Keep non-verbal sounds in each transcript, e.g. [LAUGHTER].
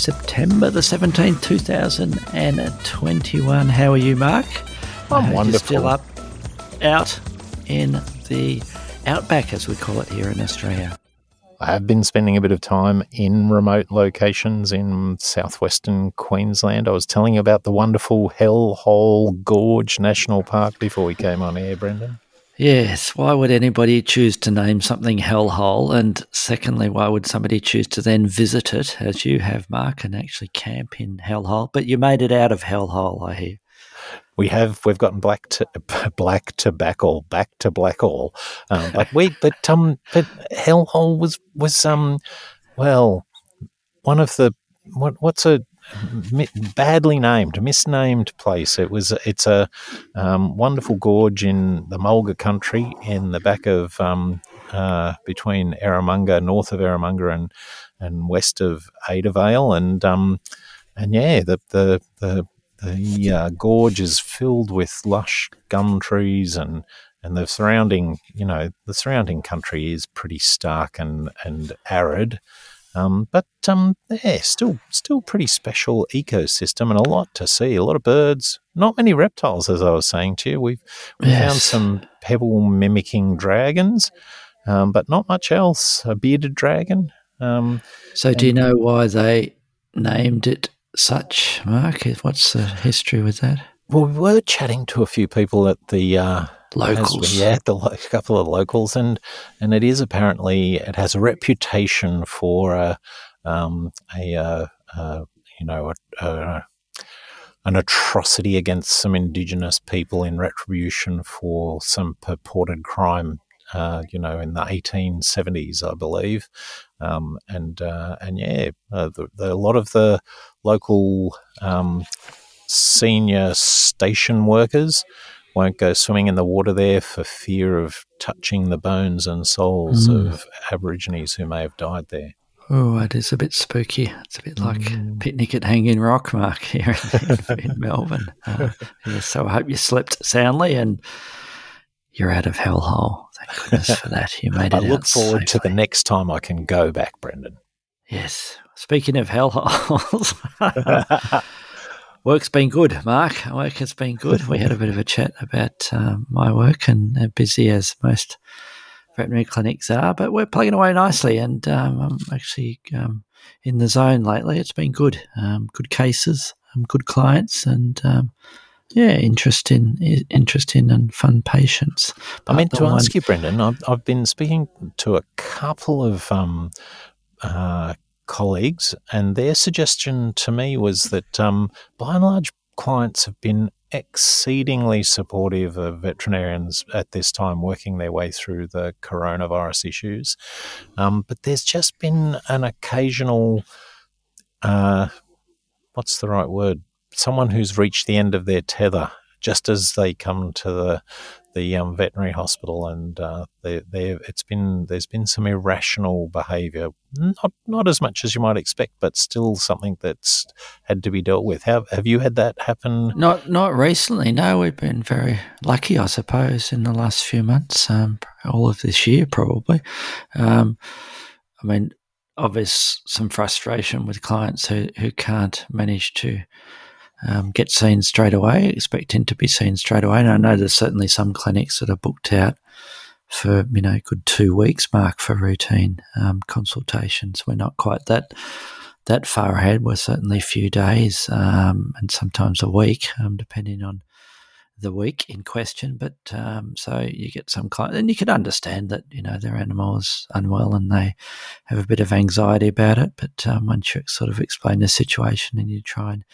September the 17th, 2021. How are you, Mark? I'm wonderful. Still up, out in the outback, as we call it here in Australia. I have been spending a bit of time in remote locations in southwestern Queensland. I was telling you about the wonderful Hell Hole Gorge National Park before we came on air, Brendan. Yes, why would anybody choose to name something hellhole? And secondly, why would somebody choose to then visit it, as you have, Mark, and actually camp in hellhole? But you made it out of hellhole, I hear. We have we've gotten black to [LAUGHS] black to back all back to black all, um, but we but um but Hell Hole was was um well one of the what what's a badly named, misnamed place. It was it's a um, wonderful gorge in the Mulga country in the back of um, uh, between Eromanga, north of Eromanga, and and west of Adavale, and um, and yeah, the the the the uh, gorge is filled with lush gum trees and and the surrounding you know the surrounding country is pretty stark and and arid um, but um, yeah, still still pretty special ecosystem and a lot to see. A lot of birds, not many reptiles, as I was saying to you. We've we found some pebble mimicking dragons, um, but not much else. A bearded dragon. Um, So, do you know why they named it such, Mark? What's the history with that? well, we were chatting to a few people at the uh, Locals. Yeah, the lo- couple of locals, and and it is apparently it has a reputation for a um, a uh, uh, you know a, a, an atrocity against some indigenous people in retribution for some purported crime. Uh, you know, in the 1870s, I believe, um, and uh, and yeah, uh, the, the, a lot of the local um, senior station workers won't go swimming in the water there for fear of touching the bones and souls Mm. of Aborigines who may have died there. Oh, it is a bit spooky. It's a bit like Mm. picnic at Hanging Rock, Mark, [LAUGHS] here in, in Melbourne. Uh, yeah, so I hope you slept soundly and you're out of hellhole. Thank goodness for that. You made [LAUGHS] it. I look forward to the next time I can go back, Brendan. Yes. Speaking of hellholes, [LAUGHS] work's been good, Mark. Work has been good. We had a bit of a chat about um, my work and uh, busy as most veterinary clinics are, but we're plugging away nicely. And um, I'm actually um, in the zone lately. It's been good. Um, good cases, um, good clients, and um, yeah, interesting, interesting and fun patients. I meant to ask you, Brendan. I've, I've been speaking to a couple of um, uh, colleagues, and their suggestion to me was that, um, by and large, clients have been exceedingly supportive of veterinarians at this time working their way through the coronavirus issues. Um, but there's just been an occasional, uh, what's the right word? Someone who's reached the end of their tether just as they come to the the um, veterinary hospital, and uh, they, it's been there's been some irrational behaviour, not not as much as you might expect, but still something that's had to be dealt with. Have have you had that happen? Not not recently. No, we've been very lucky, I suppose, in the last few months. Um, all of this year, probably. Um, I mean, obvious some frustration with clients who who can't manage to um, get seen straight away, expecting to be seen straight away. And I know there's certainly some clinics that are booked out for you know good two weeks mark for routine um, consultations. We're not quite that that far ahead. We're certainly a few days um, and sometimes a week, um, depending on the week in question. But um, so you get some clients, and you can understand that you know their animal is unwell and they have a bit of anxiety about it. But um, once you sort of explain the situation and you try and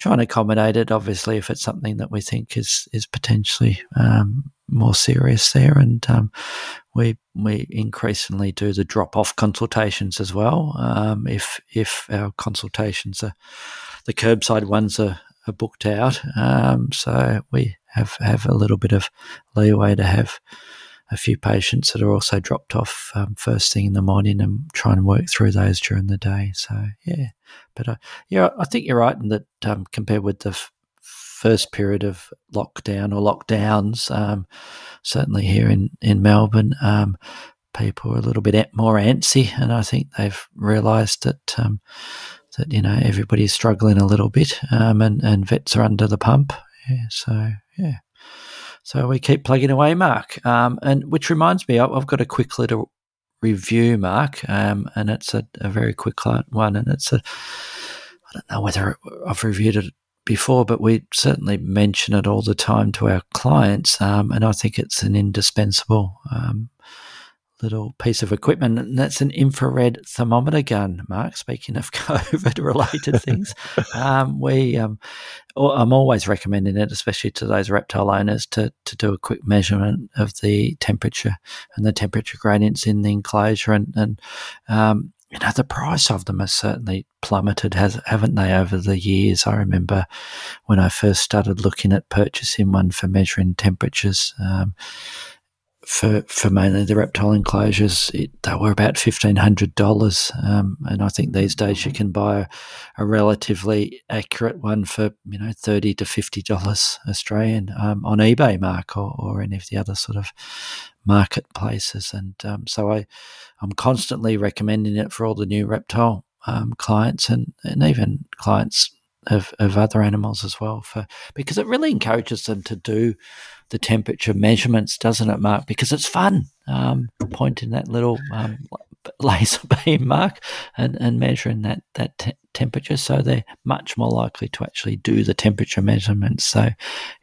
try and accommodate it, obviously, if it's something that we think is is potentially um, more serious there, and um, we we increasingly do the drop off consultations as well. Um, if if our consultations are the curbside ones are, are booked out. Um, so we have have a little bit of leeway to have a few patients that are also dropped off um, first thing in the morning and try and work through those during the day. So yeah, but uh, yeah, I think you're right in that um, compared with the f- first period of lockdown or lockdowns, um, certainly here in in Melbourne, um, people are a little bit more antsy, and I think they've realised that um, that you know everybody's struggling a little bit, um, and and vets are under the pump. Yeah, so yeah. So we keep plugging away, Mark. Um, and which reminds me, I've got a quick little review, Mark, um, and it's a, a, very quick one. And it's a, I don't know whether I've reviewed it before, but we certainly mention it all the time to our clients. Um, and I think it's an indispensable um, little piece of equipment, and that's an infrared thermometer gun. Mark, speaking of [LAUGHS] COVID-related [LAUGHS] things, um, we um, I'm always recommending it, especially to those reptile owners, to to do a quick measurement of the temperature and the temperature gradients in the enclosure, and and um, you know the price of them has certainly plummeted, has haven't they, over the years? I remember when I first started looking at purchasing one for measuring temperatures. Um, for for mainly the reptile enclosures, it, they were about fifteen hundred dollars, um, and I think these days you can buy a, a, relatively accurate one for you know thirty to fifty dollars Australian um, on eBay, Mark, or, or any of the other sort of marketplaces. And um, so I, I'm constantly recommending it for all the new reptile um, clients and and even clients of, of other animals as well for because it really encourages them to do the temperature measurements, doesn't it, Mark? Because it's fun um, pointing that little um, [LAUGHS] laser beam, Mark, and, and measuring that that te- temperature. So they're much more likely to actually do the temperature measurements. So,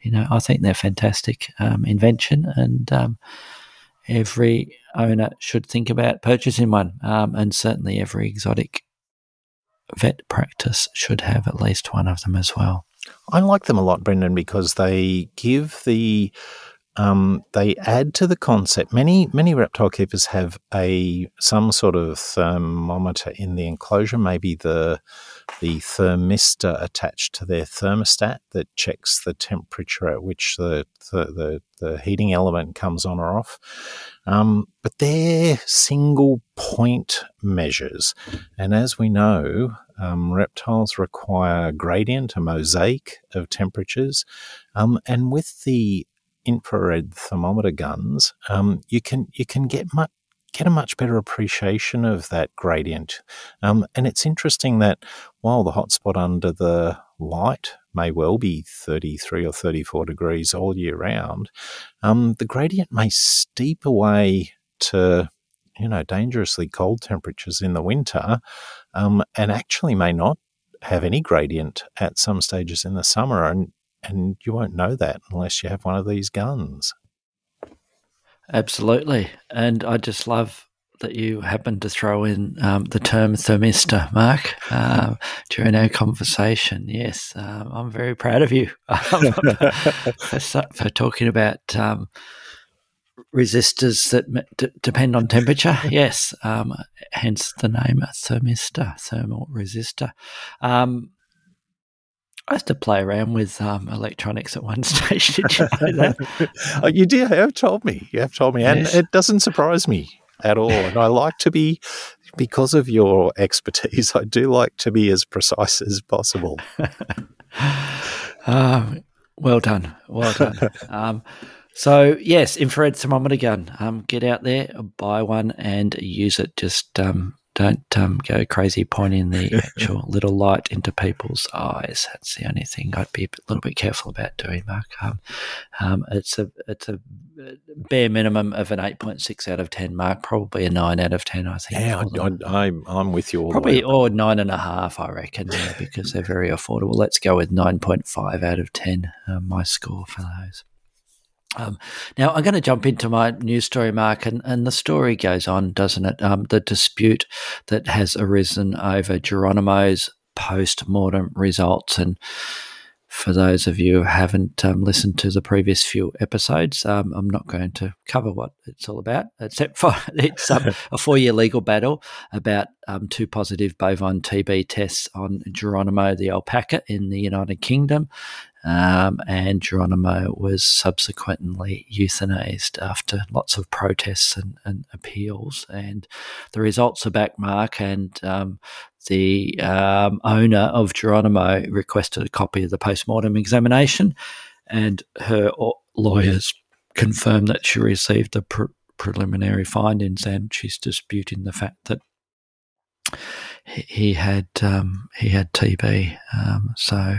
you know, I think they're fantastic um, invention, and um, every owner should think about purchasing one, um, and certainly every exotic vet practice should have at least one of them as well. I like them a lot, Brendan, because they give the um, they add to the concept. Many many reptile keepers have a some sort of thermometer in the enclosure, maybe the the thermistor attached to their thermostat that checks the temperature at which the the, the, the heating element comes on or off. Um, but they're single point measures, and as we know, um, reptiles require gradient, a mosaic of temperatures, um, and with the infrared thermometer guns, um, you can you can get much get a much better appreciation of that gradient. Um, and it's interesting that while the hotspot under the light may well be 33 or 34 degrees all year round, um, the gradient may steep away to you know dangerously cold temperatures in the winter, um, and actually may not have any gradient at some stages in the summer. And and you won't know that unless you have one of these guns. Absolutely. And I just love that you happened to throw in um, the term thermistor, Mark, uh, during our conversation. Yes, um, I'm very proud of you [LAUGHS] for, for, talking about um, resistors that d- depend on temperature. [LAUGHS] Yes, um, hence the name thermistor, thermal resistor. I used to play around with um, electronics at one [LAUGHS] stage. Did you know that? [LAUGHS] oh, you. You have told me. You have told me, and yes. it doesn't surprise me at all. And I like to be, because of your expertise, [LAUGHS] I do like to be as precise as possible. um, well done. Well done. Um, so yes, infrared thermometer gun. Um, get out there, buy one, and use it. Just um, don't um, go crazy pointing the [LAUGHS] actual little light into people's eyes. That's the only thing I'd be a little bit careful about doing, Mark. Um, um, it's a it's a bare minimum of an eight point six out of ten, Mark. Probably a nine out of ten, I think. Yeah, I, am I'm with you. All. Probably or nine and a half, I reckon, yeah, because they're very affordable. Let's go with nine point five out of ten. Uh, my score for those. Um, now, I'm going to jump into my news story, Mark, and, and the story goes on, doesn't it? Um, the dispute that has arisen over Geronimo's post mortem results. And for those of you who haven't um, listened to the previous few episodes, um, I'm not going to cover what it's all about, except for [LAUGHS] it's um, a four year legal battle about um, two positive bovine TB tests on Geronimo the alpaca in the United Kingdom, um, and Geronimo was subsequently euthanized after lots of protests and, and appeals. And the results are back, Mark, and um, the um, owner of Geronimo requested a copy of the post-mortem examination, and her lawyers confirmed that she received the pre- preliminary findings, and she's disputing the fact that he had um, he had TB. Um, so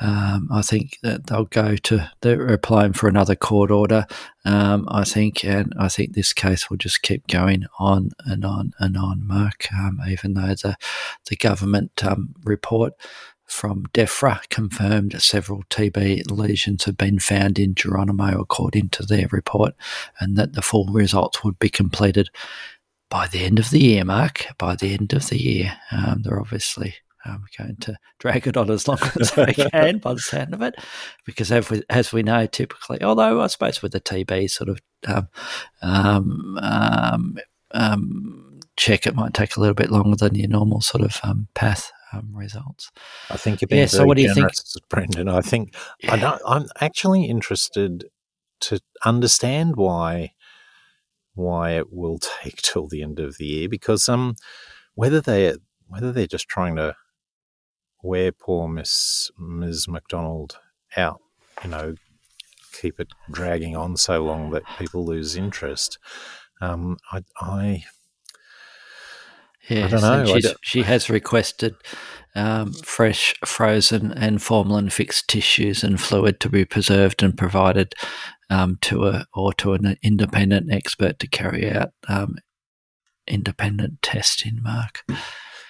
um, I think that they'll go to they're applying for another court order. Um, I think, and I think this case will just keep going on and on and on, Mark. Um, even though the the government um, report from DEFRA confirmed several TB lesions have been found in Geronimo, according to their report, and that the full results would be completed by the end of the year, Mark. By the end of the year, um, they're obviously um, going to [LAUGHS] drag it on as long as they [LAUGHS] can, by the sound of it, because as we, as we know, typically, although I suppose with the TB sort of um, um, um, um, check, it might take a little bit longer than your normal sort of path um, results. I think you're being yeah, so what do you think, Brendan? I think yeah. I am actually interested to understand why why it will [LAUGHS] take till the end of the year because um whether they whether they're just trying to wear poor Miss Ms. McDonald out, you know, keep it dragging on so long that people lose interest. Um, I, I yeah, I don't know. I don't, she has requested um, fresh, frozen, and formalin fixed tissues and fluid to be preserved and provided um, to a or to an independent expert to carry out um, independent testing. Mark.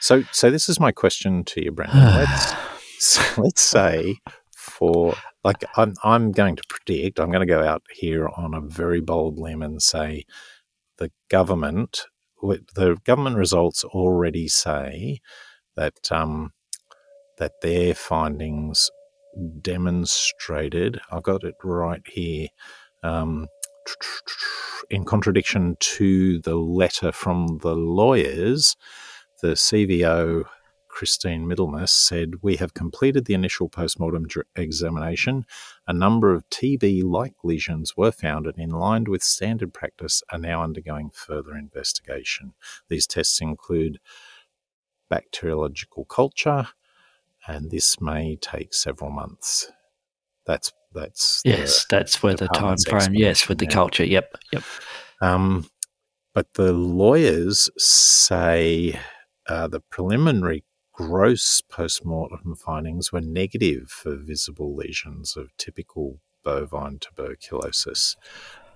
So, so this is my question to you, Brendan. [SIGHS] let's so let's say for like I'm I'm going to predict I'm going to go out here on a very bold limb and say the government the government results already say that um, that their findings demonstrated. I've got it right here. Um, in contradiction to the letter from the lawyers, the CVO Christine Middlemiss said, We have completed the initial postmortem examination. A number of TB like lesions were found and, in line with standard practice, are now undergoing further investigation. These tests include bacteriological culture, and this may take several months. That's that's yes, the, that's where the, time frame. Yes, with the culture. Yep, yep. Um, but the lawyers say uh, the preliminary gross post-mortem findings were negative for visible lesions of typical bovine tuberculosis.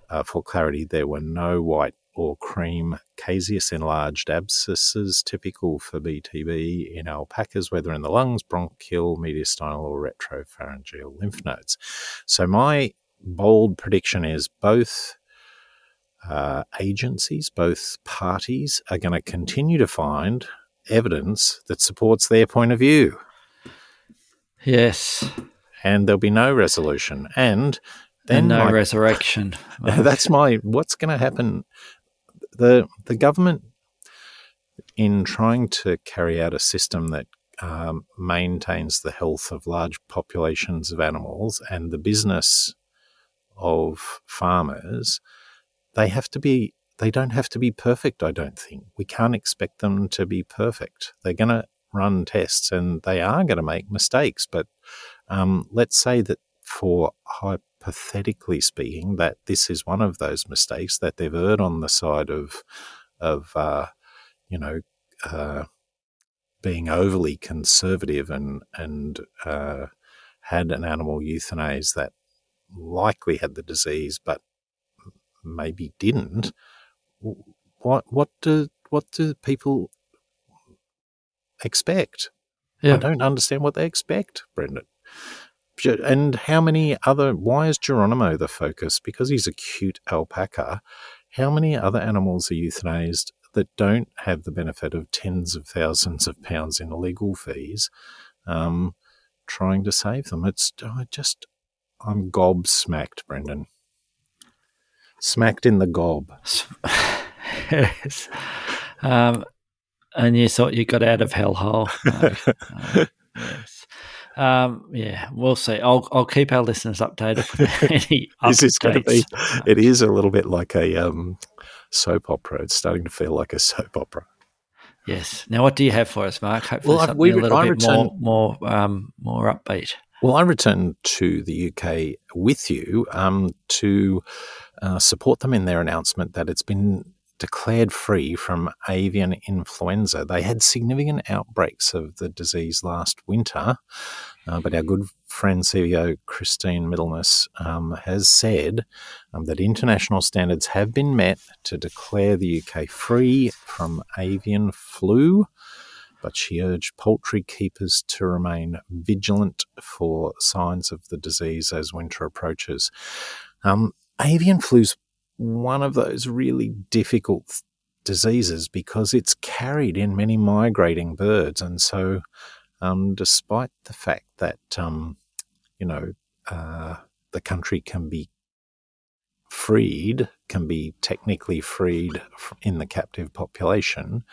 Uh, for clarity, there were no white or cream caseous enlarged abscesses typical for BTB in alpacas, whether in the lungs, bronchial, mediastinal, or retropharyngeal lymph nodes. So, my bold prediction is both uh, agencies, both parties are going to continue to find evidence that supports their point of view. Yes. And there'll be no resolution. And then and no my, resurrection. [LAUGHS] that's my what's going to happen. The the government in trying to carry out a system that um, maintains the health of large populations of animals and the business of farmers, they have to be they don't have to be perfect, I don't think. We can't expect them to be perfect. They're going to run tests and they are going to make mistakes. But um, let's say that for hypothetically speaking, that this is one of those mistakes that they've erred on the side of, of uh, you know, uh, being overly conservative and, and uh, had an animal euthanized that likely had the disease but maybe didn't what what do what do people expect? Yeah. I don't understand what they expect, Brendan. And how many other? Why is Geronimo the focus? Because he's a cute alpaca. How many other animals are euthanized that don't have the benefit of tens of thousands of pounds in legal fees, um, trying to save them? It's I just I'm gobsmacked, Brendan smacked in the gob. yes. Um, and you thought you got out of hellhole. No, [LAUGHS] no, yes. Um, yeah, we'll see. I'll I'll keep our listeners updated with [LAUGHS] any this is going to be. updates. It is a little bit like a um, soap opera. It's starting to feel like a soap opera. Yes. Now, what do you have for us, Mark? Hopefully, Well, something we a re- little I bit return- more more um, more upbeat. Well, I returned to the UK with you um, to uh, support them in their announcement that it's been declared free from avian influenza. They had significant outbreaks of the disease last winter, uh, but our good friend CEO Christine Middlemiss um, has said um, that international standards have been met to declare the UK free from avian flu but she urged poultry keepers to remain vigilant for signs of the disease as winter approaches. Um, avian flu's one of those really difficult diseases because it's carried in many migrating birds, and so, um, despite the fact that um, you know uh, the country can be freed, can be technically freed in the captive population,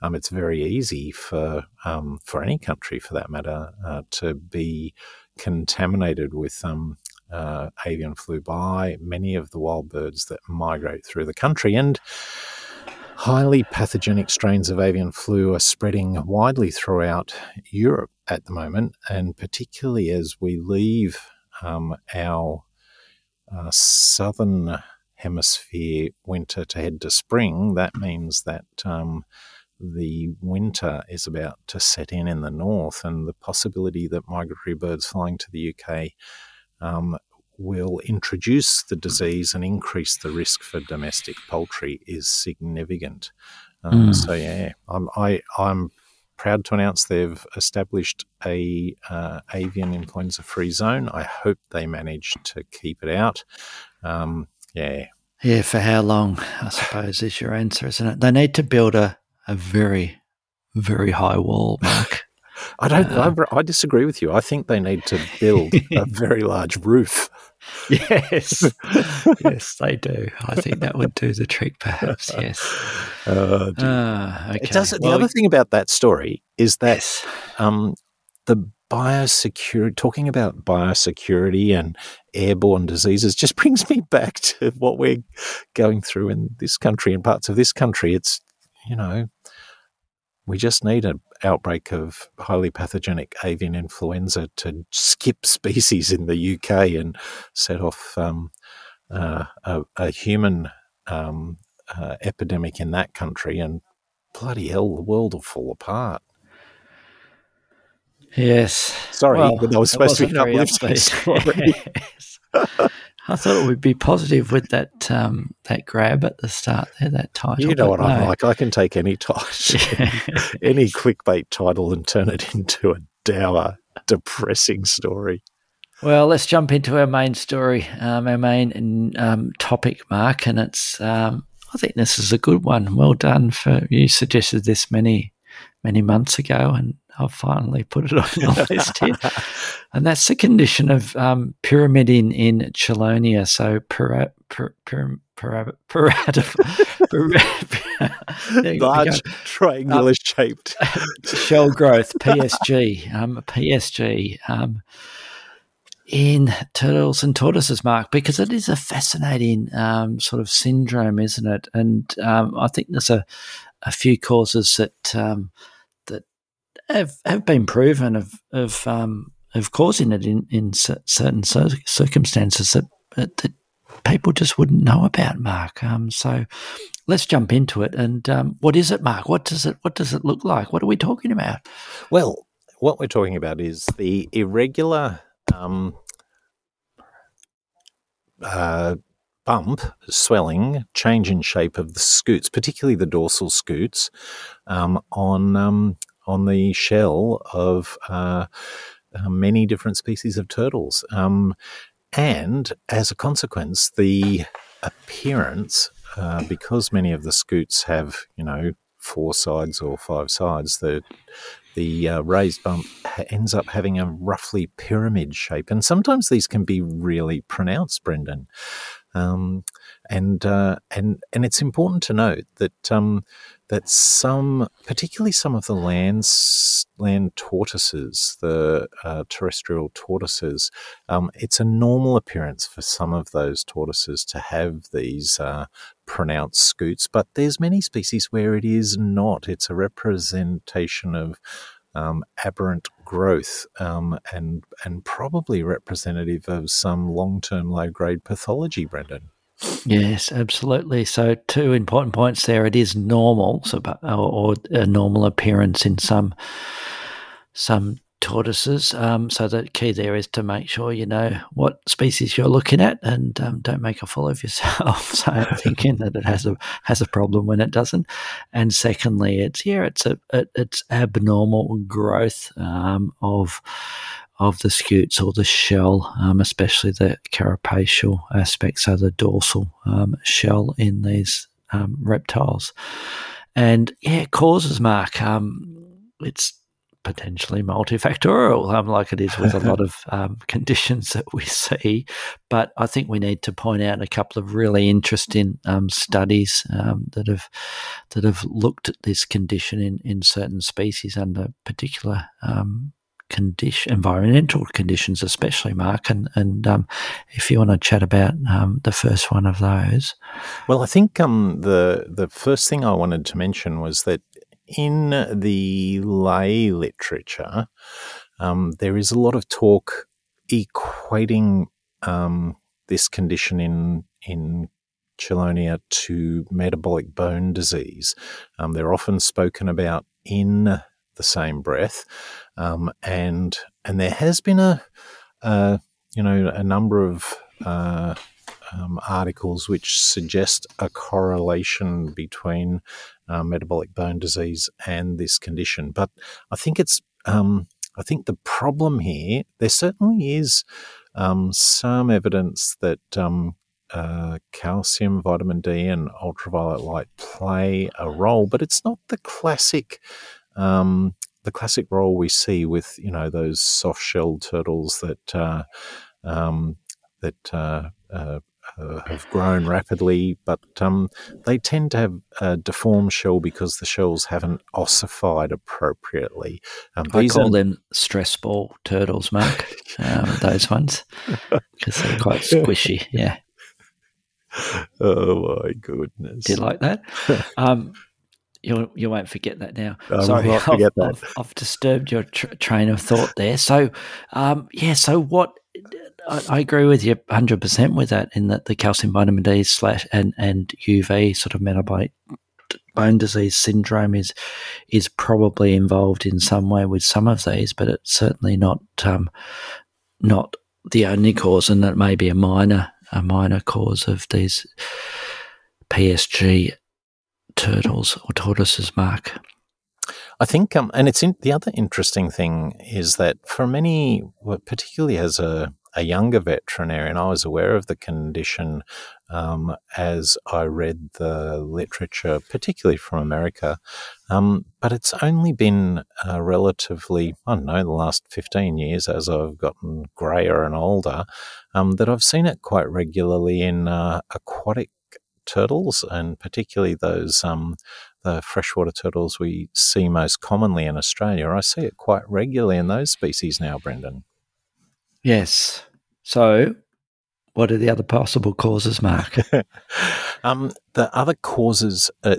um, it's very easy for um, for any country, for that matter, uh, to be contaminated with um, uh, avian flu by many of the wild birds that migrate through the country, and highly pathogenic strains of avian flu are spreading widely throughout Europe at the moment, and particularly as we leave um, our uh, southern hemisphere winter to head to spring, that means that um, the winter is about to set in in the north, and the possibility that migratory birds flying to the UK um, will introduce the disease and increase the risk for domestic poultry is significant. Um, Mm. So yeah, I'm I, I'm proud to announce they've established a uh, avian influenza free zone. I hope they manage to keep it out. Um, yeah, Yeah, for how long? I suppose is your answer, isn't it? They need to build a a very very high wall, Mark. [LAUGHS] I don't. Uh, I, I disagree with you. I think they need to build a [LAUGHS] very large roof. [LAUGHS] yes, yes, they do. I think that would do the trick, perhaps. Yes. [LAUGHS] Uh, Ah, okay. It does. The other thing about that story is that yes. um, the biosecurity, talking about biosecurity and airborne diseases, just [LAUGHS] brings me back to what we're going through in this country and parts of this country. It's you know, we just need an outbreak of highly pathogenic avian influenza to skip species in the UK and set off um, uh, a, a human um, uh, epidemic in that country, and bloody hell, the world will fall apart. Yes. Sorry, Well, but that was supposed to be an uplifting story. [LAUGHS] [LAUGHS] Yes. I thought it would be positive with that um, that grab at the start there, that title. You know what I'm like. I can take any title, [LAUGHS] any clickbait title, and turn it into a dour, depressing story. Well, let's jump into our main story, um, our main um, topic, Mark, and it's. Um, I think this is a good one. Well done for you. Suggested this many, many months ago, and I've finally put it on the [LAUGHS] list here. And that's the condition of um, pyramiding in chelonia. So, para, per, per, para, parad- para- there you go. Large, triangular-shaped. [LAUGHS] shell growth PSG um, PSG um, in turtles and tortoises, Mark, because it is a fascinating um, sort of syndrome, isn't it? And um, I think there's a, a few causes that um, that have have been proven of of um, of causing it in in certain circumstances that that people just wouldn't know about, Mark. Um, so let's jump into it. And um, what is it, Mark? What does it What does it look like? What are we talking about? Well, what we're talking about is the irregular um, uh, bump, swelling, change in shape of the scutes, particularly the dorsal scutes, um, on um, on the shell of uh, uh, many different species of turtles, um, and as a consequence, the appearance, uh, because many of the scutes have, you know, four sides or five sides, the the uh, raised bump ha- ends up having a roughly pyramid shape, and sometimes these can be really pronounced, Brendan. Um, and uh, and and it's important to note that um, that some, particularly some of the lands, land tortoises, the uh, terrestrial tortoises, um, it's a normal appearance for some of those tortoises to have these uh, pronounced scutes, but there's many species where it is not. It's a representation of um, aberrant growth um, and and probably representative of some long term low grade pathology, Brendan. Yes, absolutely. So, two important points there. It is normal, so, or, or a normal appearance in some some tortoises. Um, so the key there is to make sure you know what species you're looking at, and um, don't make a fool of yourself. [LAUGHS] so thinking that it has a has a problem when it doesn't. And secondly, it's yeah, it's a it, it's abnormal growth um, of of the scutes or the shell, um, especially the carapacial aspects, so the dorsal um, shell in these um, reptiles. And yeah, causes, Mark. Um, it's potentially multifactorial, um, like it is with a lot of [LAUGHS] um, conditions that we see. But I think we need to point out a couple of really interesting um, studies um, that have that have looked at this condition in, in certain species under particular um, condition, environmental conditions, especially Mark. And and um, if you want to chat about um, the first one of those, well, I think um, the the first thing I wanted to mention was that in the lay literature, um, there is a lot of talk equating um, this condition in in chelonia to metabolic bone disease. Um, they're often spoken about in the same breath, um, and and there has been a, a you know a number of uh, um, articles which suggest a correlation between uh, metabolic bone disease and this condition. But I think it's um, I think the problem here there certainly is um, some evidence that um, uh, calcium, vitamin D, and ultraviolet light play a role, but it's not the classic um, the classic role we see with you know those soft shell turtles that uh, um, that uh, uh, uh, have grown rapidly, but um, they tend to have a deformed shell because the shells haven't ossified appropriately. Um, I call are... them stress ball turtles, Mark. um, those ones [LAUGHS] because they're quite squishy. Yeah. Oh my goodness! Do you like that? You you won't forget that now. I Sorry, I've, that. I've, I've, disturbed your tr- train of thought there. So, um, yeah. So what? I, I, agree with you hundred percent with that. In that the calcium, vitamin D slash and and UV sort of metabolic bone disease syndrome is is probably involved in some way with some of these, but it's certainly not um, not the only cause, and that may be a minor a minor cause of these PSG turtles or tortoises, Mark? I think, um, and it's in, the other interesting thing is that for many, particularly as a, a younger veterinarian, I was aware of the condition um, as I read the literature, particularly from America. Um, but it's only been uh, relatively, I don't know, the last 15 years as I've gotten grayer and older, um, that I've seen it quite regularly in uh, aquatic turtles, and particularly those um, the freshwater turtles we see most commonly in Australia. I see it quite regularly in those species now, Brendan. Yes. So, what are the other possible causes, Mark? [LAUGHS] um, the other causes, uh,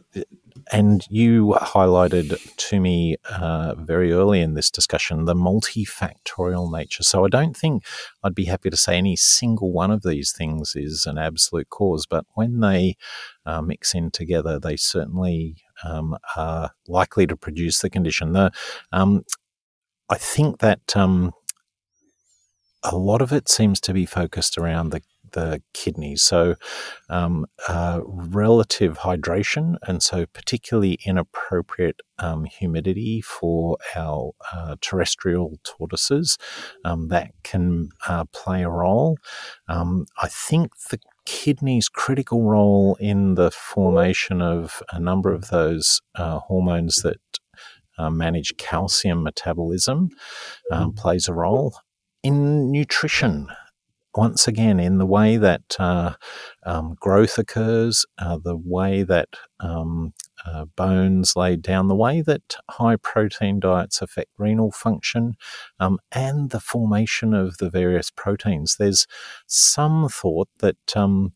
and you highlighted to me uh, very early in this discussion the multifactorial nature. So I don't think I'd be happy to say any single one of these things is an absolute cause, but when they uh, mix in together, they certainly um, are likely to produce the condition. The, um, I think that um, a lot of it seems to be focused around the the kidneys. So, um, uh, relative hydration, and so particularly inappropriate um, humidity for our uh, terrestrial tortoises, um, that can uh, play a role. Um, I think the kidney's critical role in the formation of a number of those uh, hormones that uh, manage calcium metabolism um, plays a role in nutrition once again, in the way that uh, um, growth occurs, uh, the way that um, uh, bones laid down, the way that high protein diets affect renal function, um, and the formation of the various proteins. There's some thought that um,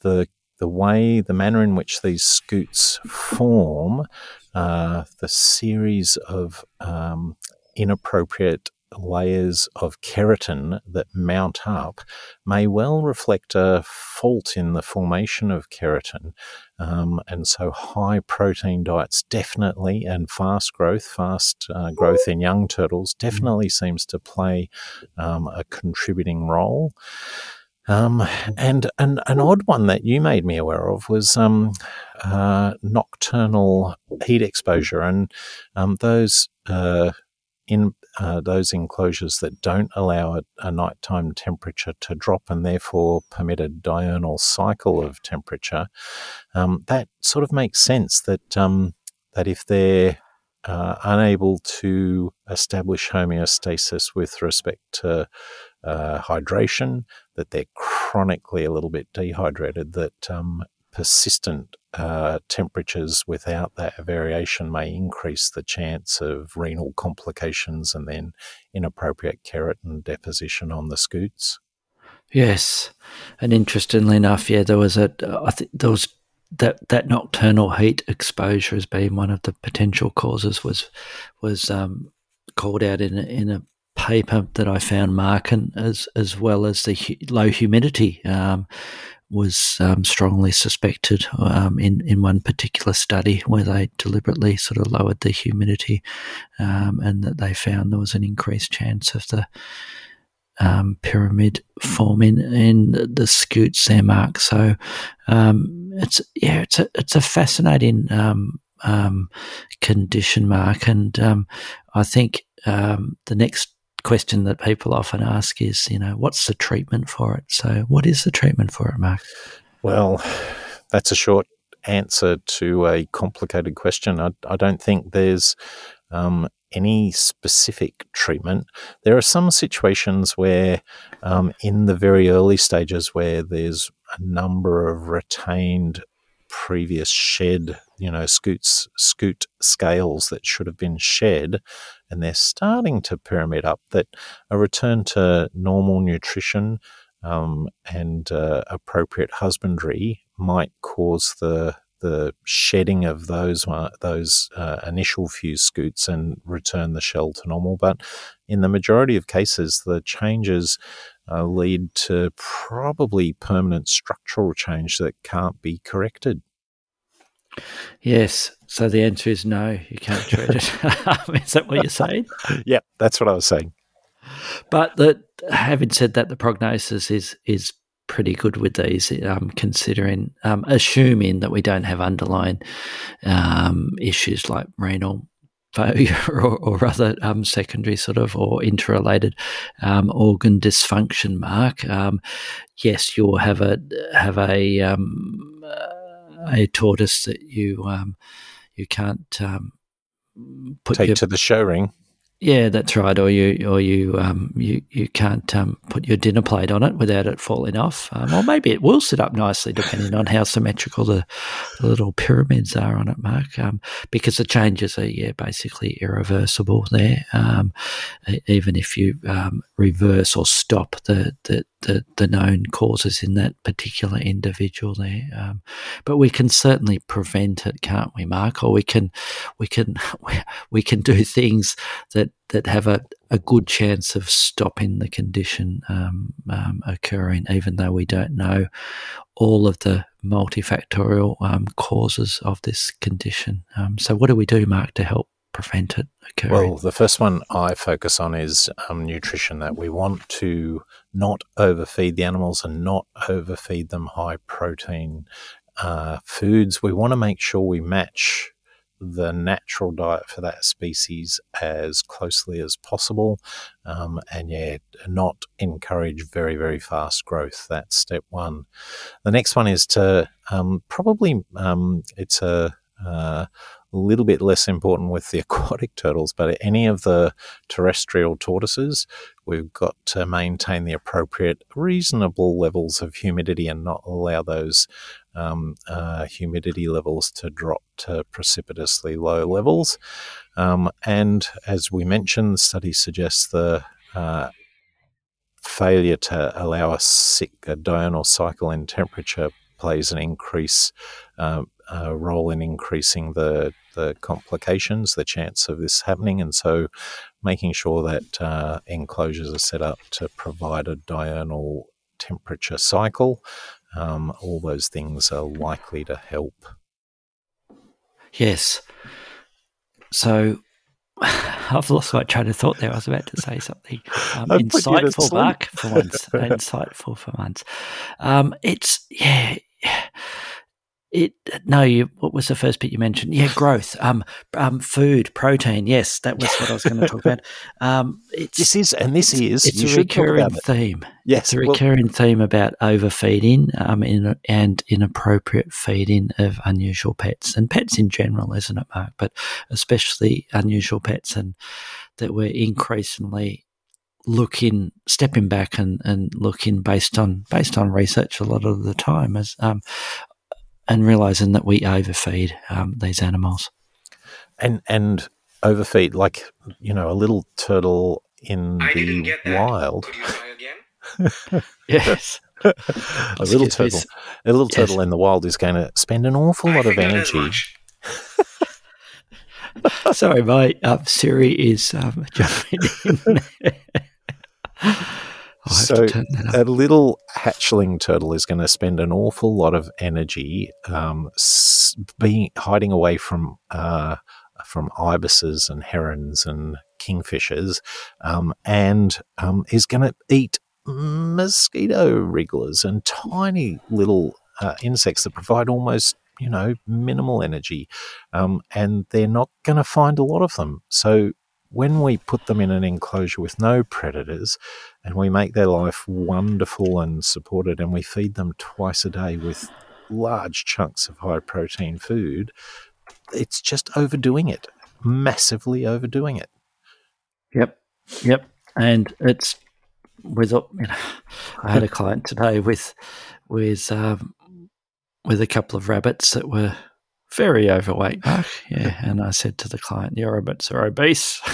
the the way, the manner in which these scutes form, uh, the series of um, inappropriate layers of keratin that mount up may well reflect a fault in the formation of keratin. Um, and so, high protein diets definitely, and fast growth, fast uh, growth in young turtles definitely seems to play um, a contributing role. Um, and an, an odd one that you made me aware of was um, uh, nocturnal heat exposure, and um, those uh, in those enclosures that don't allow a, a, nighttime temperature to drop and therefore permit a diurnal cycle of temperature, um, that sort of makes sense that um, that if they're uh, unable to establish homeostasis with respect to uh, hydration, that they're chronically a little bit dehydrated, that um, persistent uh, temperatures without that variation may increase the chance of renal complications and then inappropriate keratin deposition on the scutes. Yes, and interestingly enough, yeah, there was a I think there was that that nocturnal heat exposure as being one of the potential causes was was um, called out in a, in a paper that I found, Mark, and as as well as the hu- low humidity. Um, was um, strongly suspected um, in in one particular study where they deliberately sort of lowered the humidity, um, and that they found there was an increased chance of the um, pyramid forming in the scutes there, Mark. So um, it's yeah, it's a it's a fascinating um, condition, Mark, and I think the next question that people often ask is, you know, what's the treatment for it? So, what is the treatment for it, Mark? Well, that's a short answer to a complicated question. I, I don't think there's um, any specific treatment. There are some situations where, um, in the very early stages, where there's a number of retained previous shed, you know, scutes, scute scales that should have been shed, and they're starting to pyramid up, that a return to normal nutrition um, and uh, appropriate husbandry might cause the the shedding of those uh, those uh, initial few scutes and return the shell to normal. But in the majority of cases, the changes uh, lead to probably permanent structural change that can't be corrected. Yes. So the answer is no, you can't treat it. [LAUGHS] [LAUGHS] is that what you're saying? yeah, that's what I was saying. But the, having said that, the prognosis is is pretty good with these, um, considering, um, assuming that we don't have underlying um, issues like renal failure [LAUGHS] or, or other um, secondary sort of or interrelated um, organ dysfunction. Mark, um, yes, you'll have a have a um, uh, a tortoise that you um, you can't um, put take your, to the show ring. Yeah, that's right. Or you, or you, um, you, you can't um, put your dinner plate on it without it falling off. Um, or maybe it will sit up nicely, depending on how symmetrical the, the little pyramids are on it, Mark. Um, because the changes are, yeah, basically irreversible there. Um, even if you um, reverse or stop the, the the, the known causes in that particular individual there. Um, but we can certainly prevent it, can't we, Mark? Or we can we can [LAUGHS] we can do things that that have a, a good chance of stopping the condition um, um, occurring, even though we don't know all of the multifactorial um, causes of this condition. Um, so, what do we do, Mark, to help prevent it occurring? Well, the first one I focus on is um, nutrition, that we want to not overfeed the animals and not overfeed them high protein uh, foods. We want to make sure we match the natural diet for that species as closely as possible. Um, and yeah, not encourage very, very fast growth. That's step one. The next one is to um, probably, um, it's a, uh, a little bit less important with the [LAUGHS] aquatic turtles, but any of the terrestrial tortoises, we've got to maintain the appropriate, reasonable levels of humidity and not allow those um, uh, humidity levels to drop to precipitously low levels. Um, and as we mentioned, the study suggests the uh, failure to allow a, sick, a diurnal cycle in temperature plays an increase uh, uh, role in increasing the the complications, the chance of this happening, and so making sure that uh, enclosures are set up to provide a diurnal temperature cycle. Um, all those things are likely to help. Yes. So [LAUGHS] I've lost my train of thought there. I was about to say something um, [LAUGHS] insightful, Mark, for once. [LAUGHS] insightful for once. Um, it's yeah. It no, you. What was the first bit you mentioned? Yeah, growth. Um, um, food, protein. Yes, that was what I was going to talk about. [LAUGHS] Um, it's, this is, and this is, it's a recurring theme. Yes, it's a recurring well, theme about overfeeding, um, in, and inappropriate feeding of unusual pets and pets in general, isn't it, Mark? But especially unusual pets, and that we're increasingly looking, stepping back and, and looking based on based on research a lot of the time as um, and realizing that we overfeed um, these animals. And and overfeed, like you know, a little turtle in I the wild. [LAUGHS] yes. a little turtle, a little turtle in the wild is going to spend an awful lot of energy. [LAUGHS] Sorry, my uh, Siri is um, [LAUGHS] jumping in. So a little hatchling turtle is going to spend an awful lot of energy um, being hiding away from uh, from ibises and herons and kingfishers, um, and um, is going to eat mosquito wrigglers and tiny little uh, insects that provide almost you know minimal energy, um, and they're not going to find a lot of them. So when we put them in an enclosure with no predators and we make their life wonderful and supported and we feed them twice a day with large chunks of high protein food, it's just overdoing it, massively overdoing it. Yep. Yep. And it's with, you know, I had a client today with, with, um, with a couple of rabbits that were very overweight, Mark. Yeah. And I said to the client, Your rabbits are obese. [LAUGHS]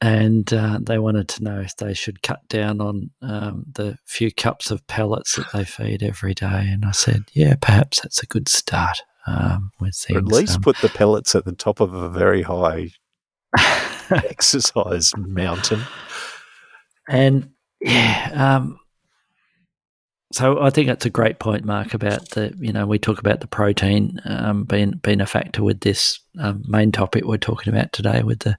And uh, they wanted to know if they should cut down on um, the few cups of pellets that they feed every day. And I said, Yeah, perhaps that's a good start um, with things. Or at least um, put the pellets at the top of a very high [LAUGHS] exercise mountain. And yeah, um, so I think that's a great point, Mark, about the you know we talk about the protein um, being being a factor with this um, main topic we're talking about today with the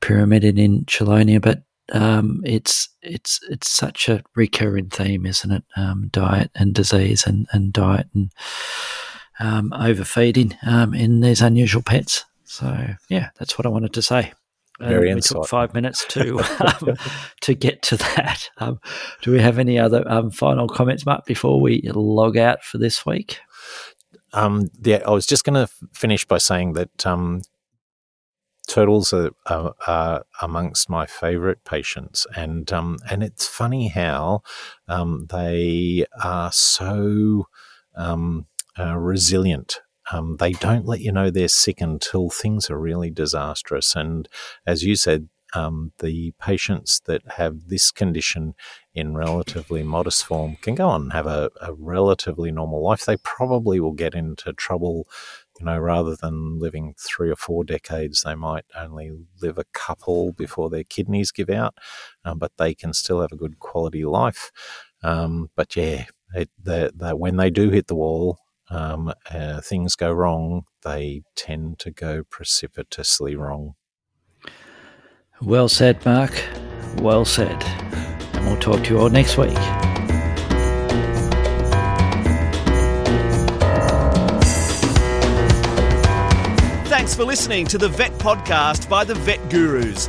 pyramiding in chelonia, but um, it's it's it's such a recurring theme, isn't it? Um, diet and disease, and and diet and um, overfeeding um, in these unusual pets. So yeah, that's what I wanted to say. Very um, took five minutes to [LAUGHS] um, to get to that. Um, do we have any other um, final comments, Mark, before we log out for this week? Um, yeah, I was just going to finish by saying that um, turtles are, are, are, amongst my favourite patients, and and it's funny how they are so uh, resilient um, they don't let you know they're sick until things are really disastrous. And as you said, um, the patients that have this condition in relatively modest form can go on and have a, a, relatively normal life. They probably will get into trouble, you know, rather than living three or four decades, they might only live a couple before their kidneys give out, um, but they can still have a good quality life. Um, but yeah, it, when they do hit the wall, um, uh, things go wrong, they tend to go precipitously wrong. Well said, Mark. Well said. And we'll talk to you all next week. Thanks for listening to the Vet Podcast by the Vet Gurus.